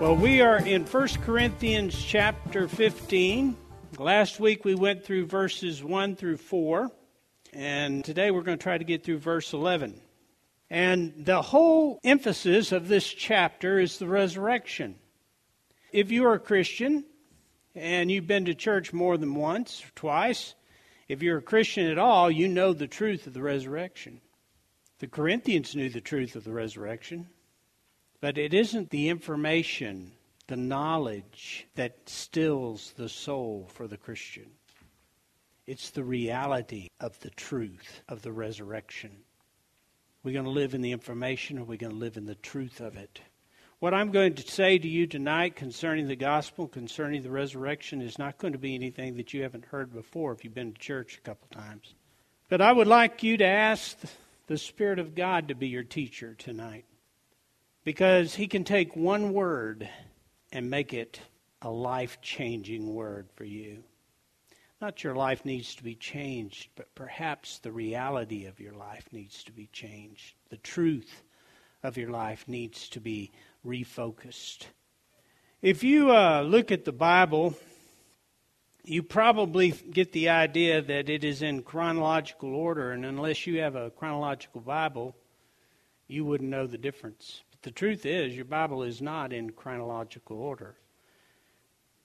Well, we are in 1 Corinthians chapter 15. Last week we went through verses 1 through 4, and today we're going to try to get through verse 11. And the whole emphasis of this chapter is the resurrection. If you are a Christian and you've been to church more than once or twice, if you're a Christian at all, you know the truth of the resurrection. The Corinthians knew the truth of the resurrection. But it isn't the information, the knowledge that stills the soul for the Christian. It's the reality of the truth of the resurrection. We're going to live in the information or we're going to live in the truth of it. What I'm going to say to you tonight concerning the gospel, concerning the resurrection, is not going to be anything that you haven't heard before if you've been to church a couple times. But I would like you to ask the Spirit of God to be your teacher tonight because he can take one word and make it a life changing word for you. Not your life needs to be changed, but perhaps the reality of your life needs to be changed. The truth of your life needs to be refocused. If you uh, look at the Bible, you probably get the idea that it is in chronological order, and unless you have a chronological Bible, you wouldn't know the difference. The truth is, your Bible is not in chronological order.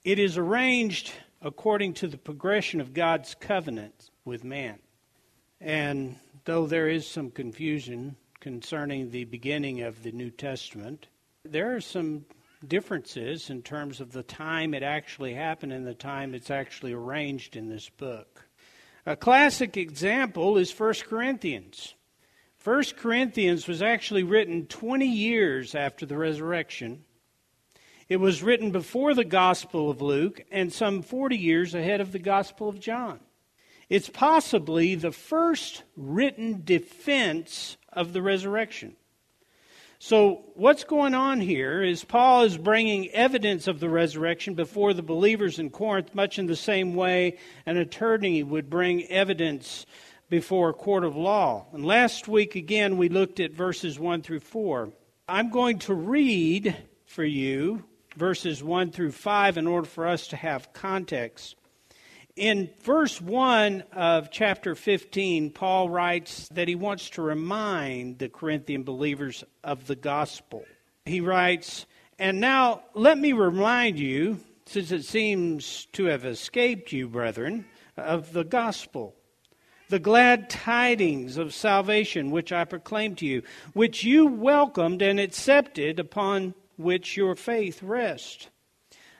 It is arranged according to the progression of God's covenant with man. And though there is some confusion concerning the beginning of the New Testament, there are some differences in terms of the time it actually happened and the time it's actually arranged in this book. A classic example is 1 Corinthians. 1 Corinthians was actually written 20 years after the resurrection. It was written before the Gospel of Luke and some 40 years ahead of the Gospel of John. It's possibly the first written defense of the resurrection. So, what's going on here is Paul is bringing evidence of the resurrection before the believers in Corinth, much in the same way an attorney would bring evidence before a court of law. And last week, again, we looked at verses 1 through 4. I'm going to read for you verses 1 through 5 in order for us to have context. In verse 1 of chapter 15, Paul writes that he wants to remind the Corinthian believers of the gospel. He writes, And now let me remind you, since it seems to have escaped you, brethren, of the gospel the glad tidings of salvation which I proclaim to you, which you welcomed and accepted, upon which your faith rests.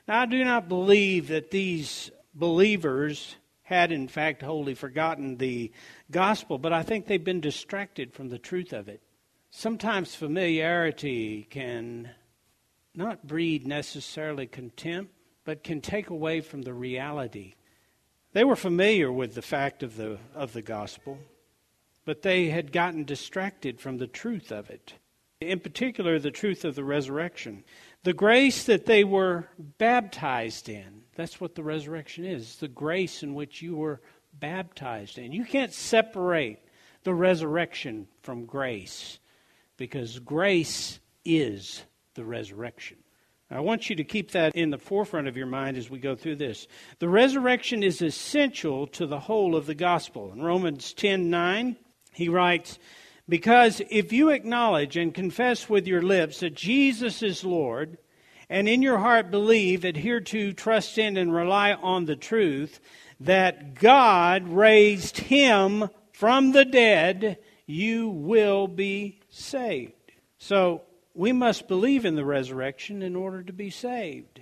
Now, I do not believe that these believers had, in fact, wholly forgotten the gospel, but I think they've been distracted from the truth of it. Sometimes familiarity can not breed necessarily contempt, but can take away from the reality they were familiar with the fact of the, of the gospel, but they had gotten distracted from the truth of it. In particular, the truth of the resurrection. The grace that they were baptized in. That's what the resurrection is the grace in which you were baptized in. You can't separate the resurrection from grace because grace is the resurrection. I want you to keep that in the forefront of your mind as we go through this. The resurrection is essential to the whole of the gospel. In Romans 10 9, he writes, Because if you acknowledge and confess with your lips that Jesus is Lord, and in your heart believe, adhere to, trust in, and rely on the truth that God raised him from the dead, you will be saved. So, we must believe in the resurrection in order to be saved.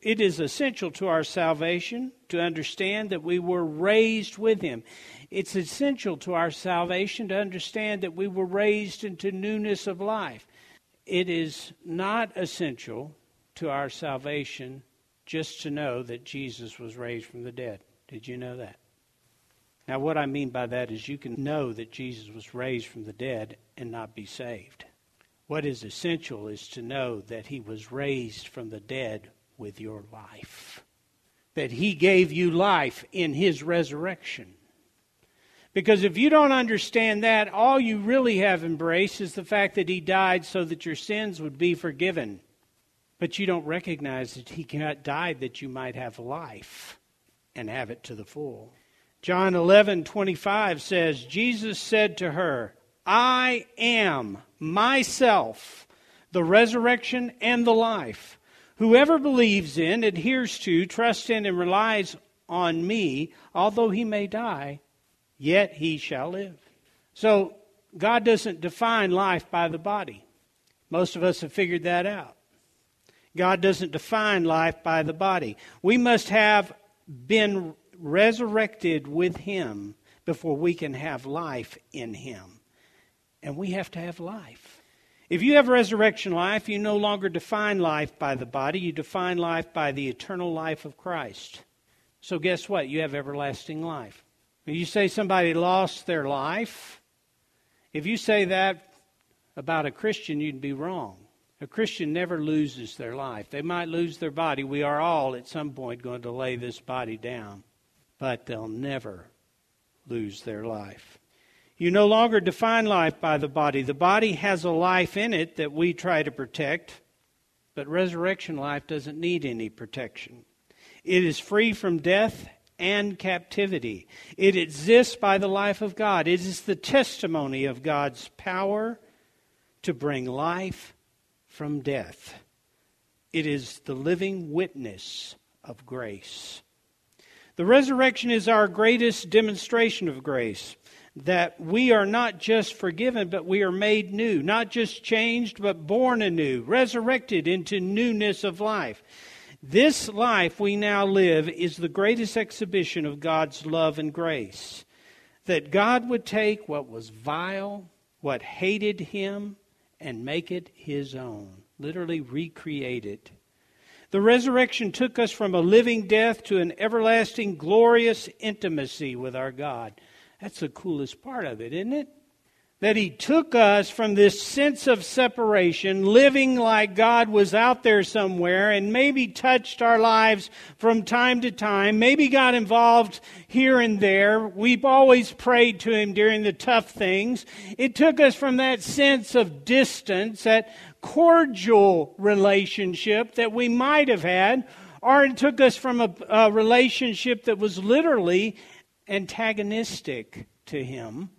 It is essential to our salvation to understand that we were raised with Him. It's essential to our salvation to understand that we were raised into newness of life. it is not essential to our salvation just to know that Jesus was raised from the dead. Did you know that? Now, what I mean by that is you can know that Jesus was raised from the dead and not be saved. What is essential is to know that he was raised from the dead with your life, that he gave you life in his resurrection. Because if you don't understand that, all you really have embraced is the fact that he died so that your sins would be forgiven. But you don't recognize that he died that you might have life and have it to the full. John 11:25 says Jesus said to her, "I am myself the resurrection and the life. Whoever believes in, adheres to, trusts in and relies on me, although he may die, yet he shall live." So, God doesn't define life by the body. Most of us have figured that out. God doesn't define life by the body. We must have been resurrected with Him before we can have life in Him. And we have to have life. If you have resurrection life, you no longer define life by the body, you define life by the eternal life of Christ. So, guess what? You have everlasting life. If you say somebody lost their life, if you say that about a Christian, you'd be wrong. A Christian never loses their life. They might lose their body. We are all at some point going to lay this body down, but they'll never lose their life. You no longer define life by the body. The body has a life in it that we try to protect, but resurrection life doesn't need any protection. It is free from death and captivity. It exists by the life of God. It is the testimony of God's power to bring life from death. It is the living witness of grace. The resurrection is our greatest demonstration of grace that we are not just forgiven, but we are made new, not just changed, but born anew, resurrected into newness of life. This life we now live is the greatest exhibition of God's love and grace. That God would take what was vile, what hated Him, and make it his own. Literally recreate it. The resurrection took us from a living death to an everlasting, glorious intimacy with our God. That's the coolest part of it, isn't it? that He took us from this sense of separation, living like God was out there somewhere, and maybe touched our lives from time to time, maybe got involved here and there. We've always prayed to Him during the tough things. It took us from that sense of distance, that cordial relationship that we might have had, or it took us from a, a relationship that was literally antagonistic to Him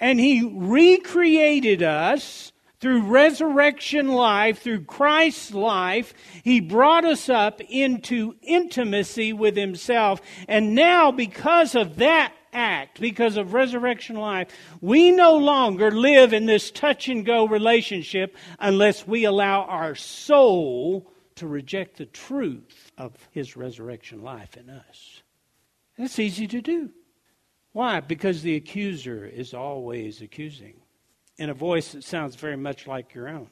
and He recreated us through resurrection life, through Christ's life. He brought us up into intimacy with Himself. And now, because of that act, because of resurrection life, we no longer live in this touch and go relationship unless we allow our soul to reject the truth of His resurrection life in us. That's easy to do. Why? Because the accuser is always accusing in a voice that sounds very much like your own,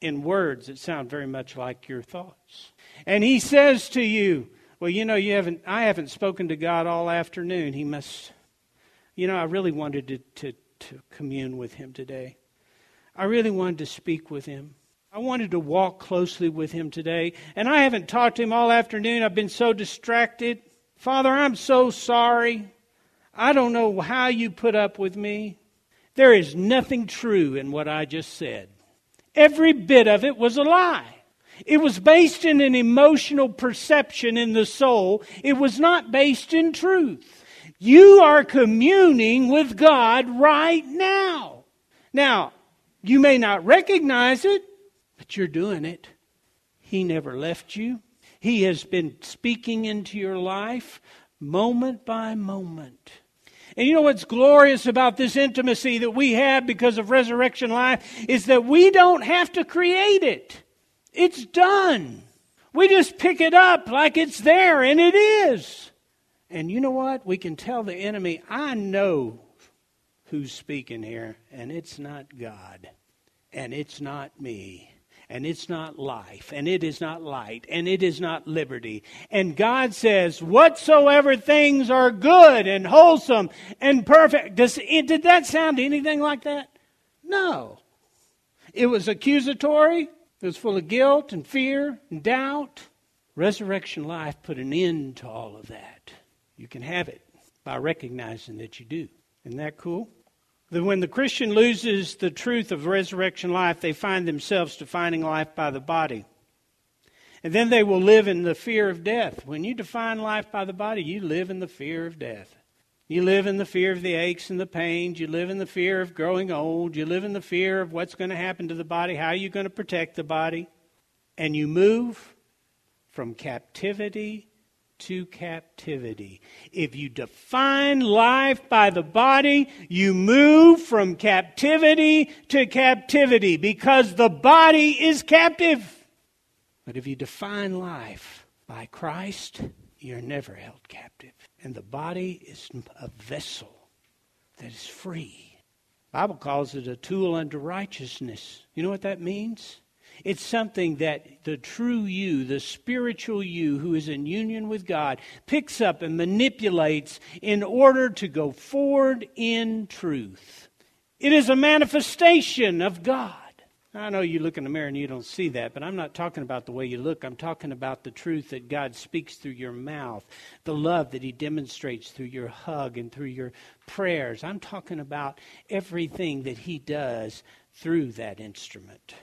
in words that sound very much like your thoughts. And he says to you, Well, you know, you haven't, I haven't spoken to God all afternoon. He must, you know, I really wanted to, to, to commune with him today. I really wanted to speak with him. I wanted to walk closely with him today. And I haven't talked to him all afternoon. I've been so distracted. Father, I'm so sorry. I don't know how you put up with me. There is nothing true in what I just said. Every bit of it was a lie. It was based in an emotional perception in the soul. It was not based in truth. You are communing with God right now. Now, you may not recognize it, but you're doing it. He never left you. He has been speaking into your life moment by moment. And you know what's glorious about this intimacy that we have because of resurrection life is that we don't have to create it. It's done. We just pick it up like it's there, and it is. And you know what? We can tell the enemy, I know who's speaking here, and it's not God. and it's not me and it's not life, and it is not light, and it is not liberty. And God says, whatsoever things are good and wholesome and perfect. Does, did that sound anything like that? No. It was accusatory, it was full of guilt and fear and doubt. Resurrection life put an end to all of that. You can have it by recognizing that you do. Isn't that cool? That when the Christian loses the truth of resurrection life, they find themselves defining life by the body. And then they will live in the fear of death. When you define life by the body, you live in the fear of death. You live in the fear of the aches and the pains. You live in the fear of growing old. You live in the fear of what's going to happen to the body, how are you're going to protect the body. And you move from captivity to captivity. If you define life by the body, you move from captivity to captivity because the body is captive. But if you define life by Christ, you're never held captive. And the body is a vessel that is free. The Bible calls it a tool unto righteousness. You know what that means? It's something that the true you, the spiritual you who is in union with God, picks up and manipulates in order to go forward in truth. It is a manifestation of God. I know you look in the mirror and you don't see that, but I'm not talking about the way you look. I'm talking about the truth that God speaks through your mouth, the love that He demonstrates through your hug and through your prayers. I'm talking about everything that He does through that instrument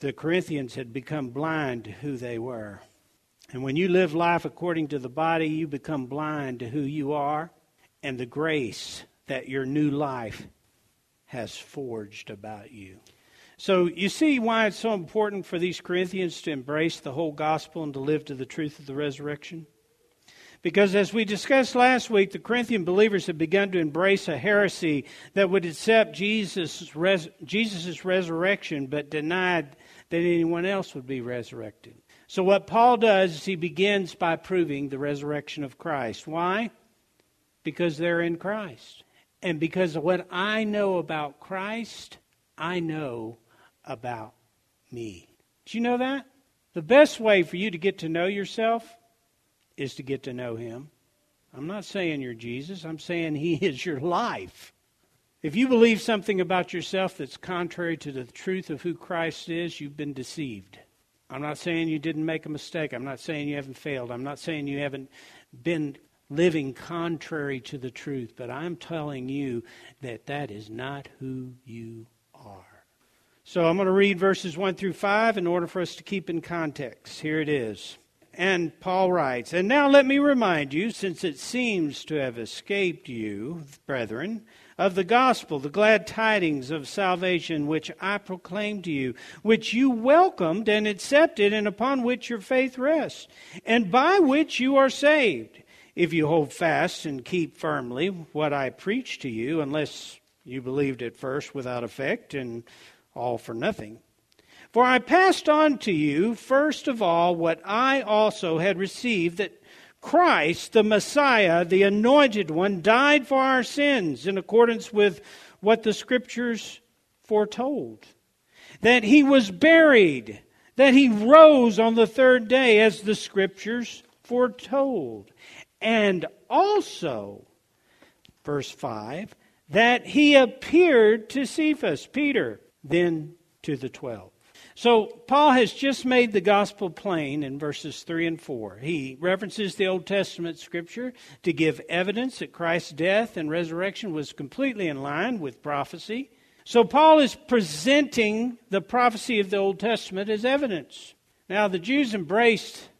the Corinthians had become blind to who they were. And when you live life according to the body, you become blind to who you are and the grace that your new life has forged about you. So you see why it's so important for these Corinthians to embrace the whole gospel and to live to the truth of the resurrection? Because as we discussed last week, the Corinthian believers had begun to embrace a heresy that would accept Jesus' res- Jesus' resurrection but denied that anyone else would be resurrected. So, what Paul does is he begins by proving the resurrection of Christ. Why? Because they're in Christ. And because of what I know about Christ, I know about me. Do you know that? The best way for you to get to know yourself is to get to know Him. I'm not saying you're Jesus, I'm saying He is your life. If you believe something about yourself that's contrary to the truth of who Christ is, you've been deceived. I'm not saying you didn't make a mistake. I'm not saying you haven't failed. I'm not saying you haven't been living contrary to the truth. But I'm telling you that that is not who you are. So I'm going to read verses 1 through 5 in order for us to keep in context. Here it is. And Paul writes, And now let me remind you, since it seems to have escaped you, brethren, of the gospel, the glad tidings of salvation which I proclaimed to you, which you welcomed and accepted, and upon which your faith rests, and by which you are saved, if you hold fast and keep firmly what I preach to you, unless you believed at first without effect and all for nothing. For I passed on to you, first of all, what I also had received that Christ, the Messiah, the Anointed One, died for our sins in accordance with what the Scriptures foretold. That he was buried, that he rose on the third day as the Scriptures foretold. And also, verse 5, that he appeared to Cephas, Peter, then to the twelve. So, Paul has just made the gospel plain in verses 3 and 4. He references the Old Testament scripture to give evidence that Christ's death and resurrection was completely in line with prophecy. So, Paul is presenting the prophecy of the Old Testament as evidence. Now, the Jews embraced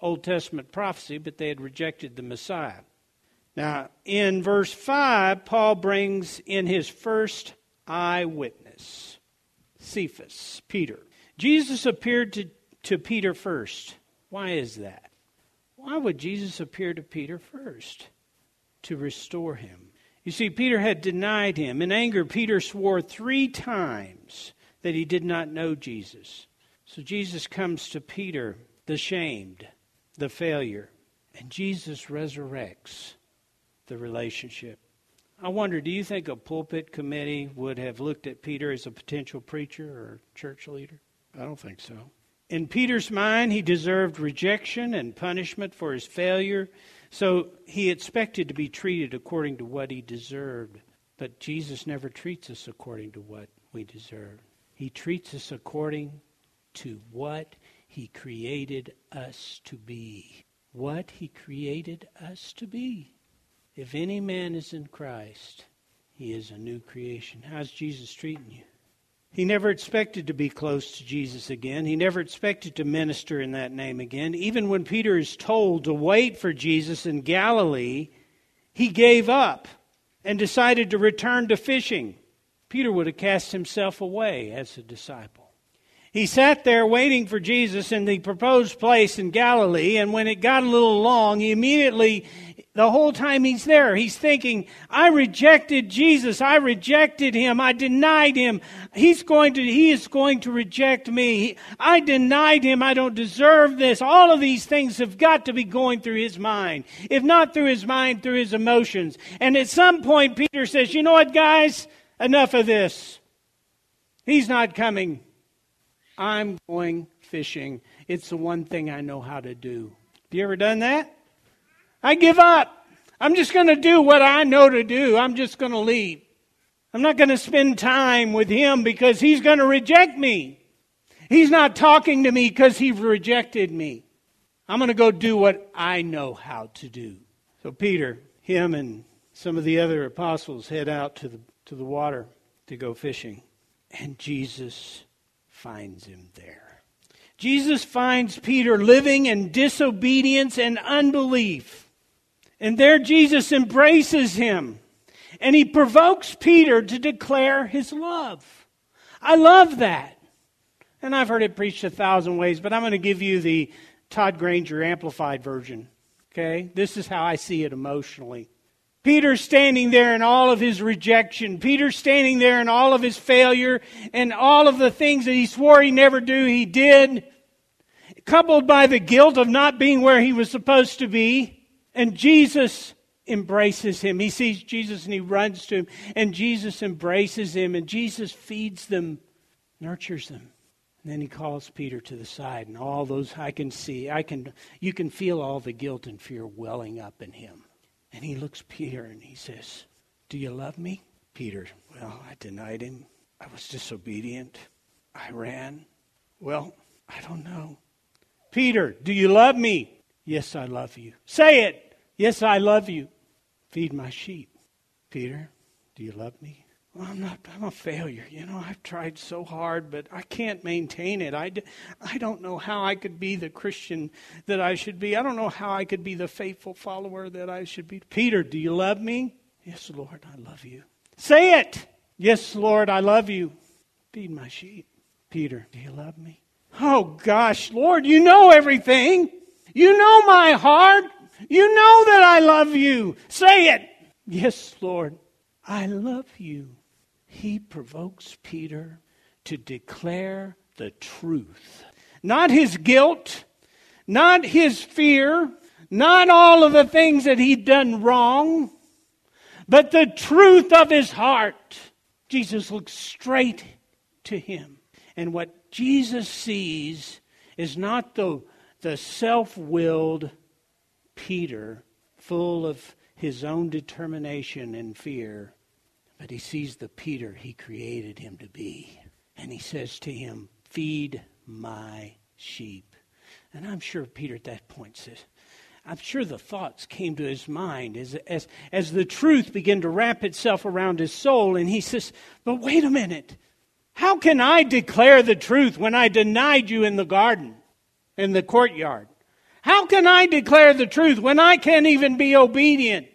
Old Testament prophecy, but they had rejected the Messiah. Now, in verse 5, Paul brings in his first eyewitness, Cephas, Peter. Jesus appeared to, to Peter first. Why is that? Why would Jesus appear to Peter first? To restore him. You see, Peter had denied him. In anger, Peter swore three times that he did not know Jesus. So Jesus comes to Peter, the shamed, the failure, and Jesus resurrects the relationship. I wonder, do you think a pulpit committee would have looked at Peter as a potential preacher or church leader? I don't think so. In Peter's mind, he deserved rejection and punishment for his failure, so he expected to be treated according to what he deserved. But Jesus never treats us according to what we deserve. He treats us according to what he created us to be. What he created us to be. If any man is in Christ, he is a new creation. How's Jesus treating you? He never expected to be close to Jesus again. He never expected to minister in that name again. Even when Peter is told to wait for Jesus in Galilee, he gave up and decided to return to fishing. Peter would have cast himself away as a disciple. He sat there waiting for Jesus in the proposed place in Galilee, and when it got a little long, he immediately the whole time he's there, he's thinking, I rejected Jesus. I rejected him. I denied him. He's going to, he is going to reject me. I denied him. I don't deserve this. All of these things have got to be going through his mind. If not through his mind, through his emotions. And at some point, Peter says, you know what, guys? Enough of this. He's not coming. I'm going fishing. It's the one thing I know how to do. Have you ever done that? I give up. I'm just going to do what I know to do. I'm just going to leave. I'm not going to spend time with him because he's going to reject me. He's not talking to me because he rejected me. I'm going to go do what I know how to do. So Peter, him, and some of the other apostles head out to the, to the water to go fishing. And Jesus finds him there. Jesus finds Peter living in disobedience and unbelief. And there Jesus embraces him. And he provokes Peter to declare his love. I love that. And I've heard it preached a thousand ways, but I'm going to give you the Todd Granger amplified version. Okay? This is how I see it emotionally. Peter standing there in all of his rejection. Peter standing there in all of his failure and all of the things that he swore he never do, he did. Coupled by the guilt of not being where he was supposed to be. And Jesus embraces him. He sees Jesus and he runs to him, and Jesus embraces him, and Jesus feeds them, nurtures them. And then he calls Peter to the side, and all those I can see, I can you can feel all the guilt and fear welling up in him. And he looks Peter and he says, Do you love me? Peter, well, I denied him. I was disobedient. I ran. Well, I don't know. Peter, do you love me? Yes, I love you. Say it. Yes, I love you. Feed my sheep. Peter, do you love me? Well, I'm not, I'm a failure. You know, I've tried so hard, but I can't maintain it. I, I don't know how I could be the Christian that I should be. I don't know how I could be the faithful follower that I should be. Peter, do you love me? Yes, Lord, I love you. Say it. Yes, Lord, I love you. Feed my sheep. Peter, do you love me? Oh, gosh, Lord, you know everything. You know my heart. You know that I love you. Say it. Yes, Lord, I love you. He provokes Peter to declare the truth. Not his guilt, not his fear, not all of the things that he'd done wrong, but the truth of his heart. Jesus looks straight to him. And what Jesus sees is not the the self willed Peter, full of his own determination and fear, but he sees the Peter he created him to be. And he says to him, Feed my sheep. And I'm sure Peter at that point says, I'm sure the thoughts came to his mind as, as, as the truth began to wrap itself around his soul. And he says, But wait a minute. How can I declare the truth when I denied you in the garden? in the courtyard. How can I declare the truth when I can't even be obedient?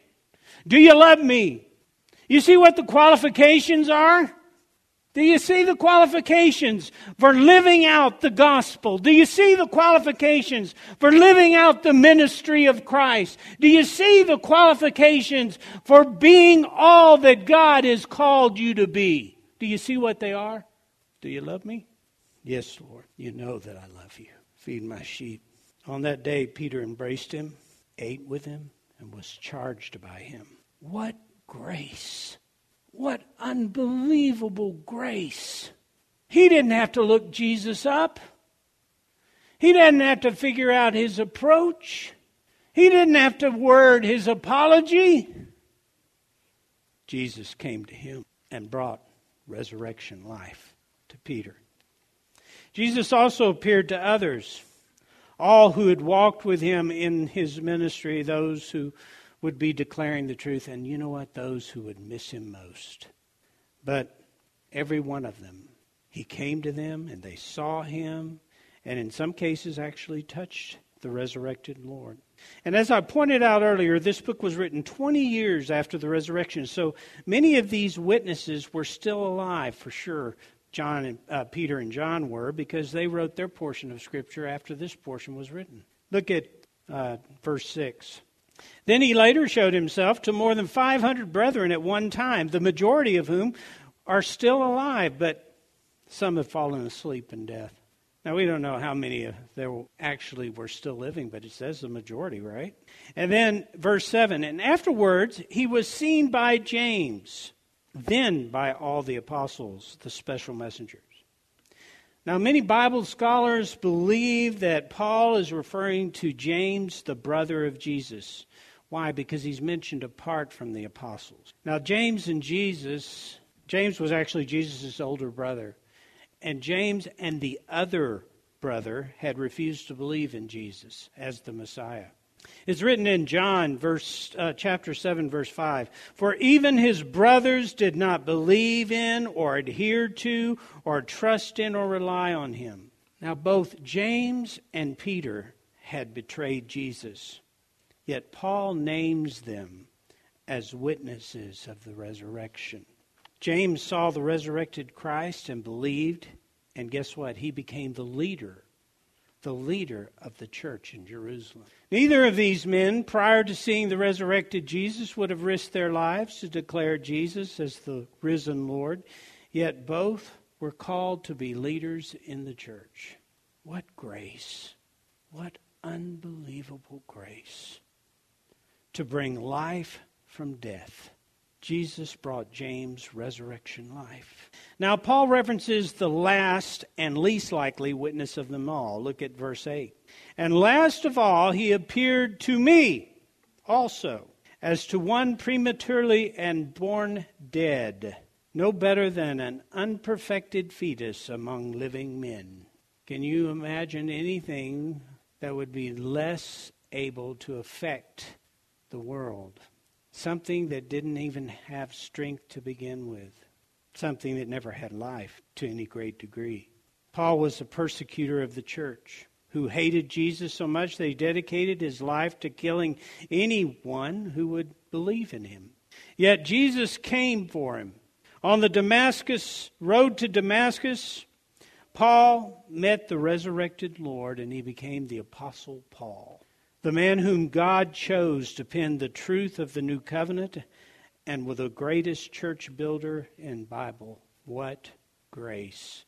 Do you love me? You see what the qualifications are? Do you see the qualifications for living out the gospel? Do you see the qualifications for living out the ministry of Christ? Do you see the qualifications for being all that God has called you to be? Do you see what they are? Do you love me? Yes, Lord. You know that I love you feed my sheep. On that day, Peter embraced him, ate with him, and was charged by him. What grace. What unbelievable grace. He didn't have to look Jesus up. He didn't have to figure out his approach. He didn't have to word his apology. Jesus came to him and brought resurrection life to Peter. Jesus also appeared to others, all who had walked with him in his ministry, those who would be declaring the truth, and you know what? Those who would miss him most. But every one of them, he came to them and they saw him, and in some cases actually touched the resurrected Lord. And as I pointed out earlier, this book was written 20 years after the resurrection. So many of these witnesses were still alive for sure. John and uh, Peter and John were because they wrote their portion of scripture after this portion was written. Look at uh, verse 6. Then he later showed himself to more than 500 brethren at one time, the majority of whom are still alive, but some have fallen asleep in death. Now, we don't know how many of there actually were still living, but it says the majority, right? And then verse 7 And afterwards he was seen by James, then by all the apostles, the special messengers. Now, many Bible scholars believe that Paul is referring to James, the brother of Jesus. Why? Because he's mentioned apart from the apostles. Now, James and Jesus, James was actually Jesus' older brother. And James and the other brother had refused to believe in Jesus as the Messiah. It's written in John verse uh, chapter 7 verse 5 for even his brothers did not believe in or adhere to or trust in or rely on him. Now both James and Peter had betrayed Jesus. Yet Paul names them as witnesses of the resurrection. James saw the resurrected Christ and believed, and guess what? He became the leader, the leader of the church in Jerusalem. Neither of these men, prior to seeing the resurrected Jesus, would have risked their lives to declare Jesus as the risen Lord, yet both were called to be leaders in the church. What grace! What unbelievable grace to bring life from death Jesus brought James resurrection life. Now, Paul references the last and least likely witness of them all. Look at verse 8. And last of all, he appeared to me also, as to one prematurely and born dead, no better than an unperfected fetus among living men. Can you imagine anything that would be less able to affect the world? Something that didn't even have strength to begin with, something that never had life to any great degree. Paul was a persecutor of the church who hated Jesus so much that he dedicated his life to killing anyone who would believe in him. Yet Jesus came for him. On the Damascus road to Damascus, Paul met the resurrected Lord and he became the apostle Paul the man whom God chose to pen the truth of the new covenant and with the greatest church builder in Bible. What grace.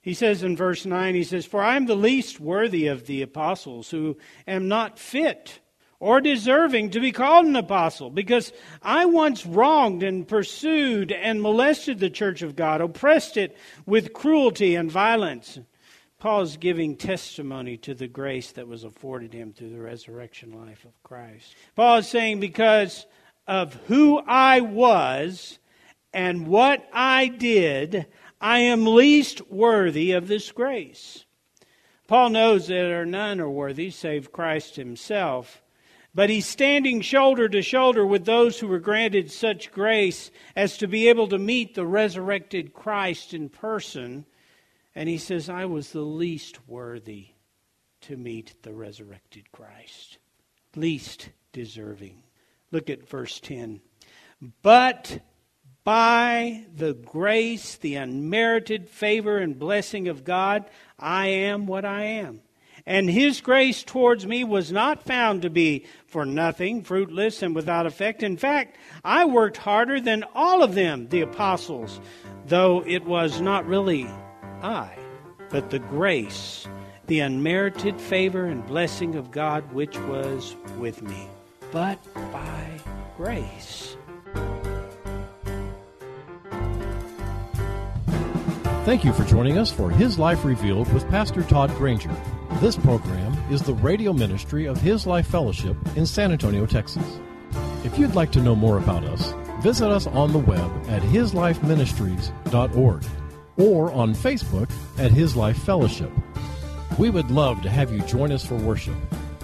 He says in verse 9, he says, For I am the least worthy of the apostles, who am not fit or deserving to be called an apostle, because I once wronged and pursued and molested the church of God, oppressed it with cruelty and violence. Paul is giving testimony to the grace that was afforded him through the resurrection life of Christ. Paul is saying, because of who I was and what I did, I am least worthy of this grace. Paul knows that none are worthy save Christ himself. But he's standing shoulder to shoulder with those who were granted such grace as to be able to meet the resurrected Christ in person and he says, I was the least worthy to meet the resurrected Christ, least deserving. Look at verse 10. But by the grace, the unmerited favor and blessing of God, I am what I am. And his grace towards me was not found to be for nothing, fruitless, and without effect. In fact, I worked harder than all of them, the apostles, though it was not really I, but the grace, the unmerited favor and blessing of God which was with me, but by grace. Thank you for joining us for His Life Revealed with Pastor Todd Granger. This program is the radio ministry of His Life Fellowship in San Antonio, Texas. If you'd like to know more about us, visit us on the web at hislifeministries.org or on Facebook at His Life Fellowship. We would love to have you join us for worship.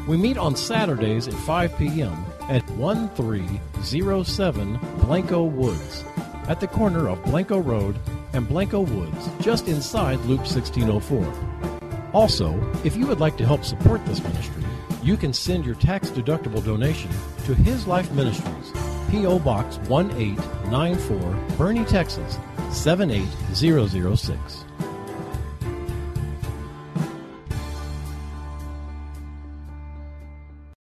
We meet on Saturdays at 5 p.m. at 1307 Blanco Woods at the corner of Blanco Road and Blanco Woods, just inside Loop 1604. Also, if you would like to help support this ministry, you can send your tax deductible donation to His Life Ministries, P.O. Box 1894, Boerne, Texas 78006.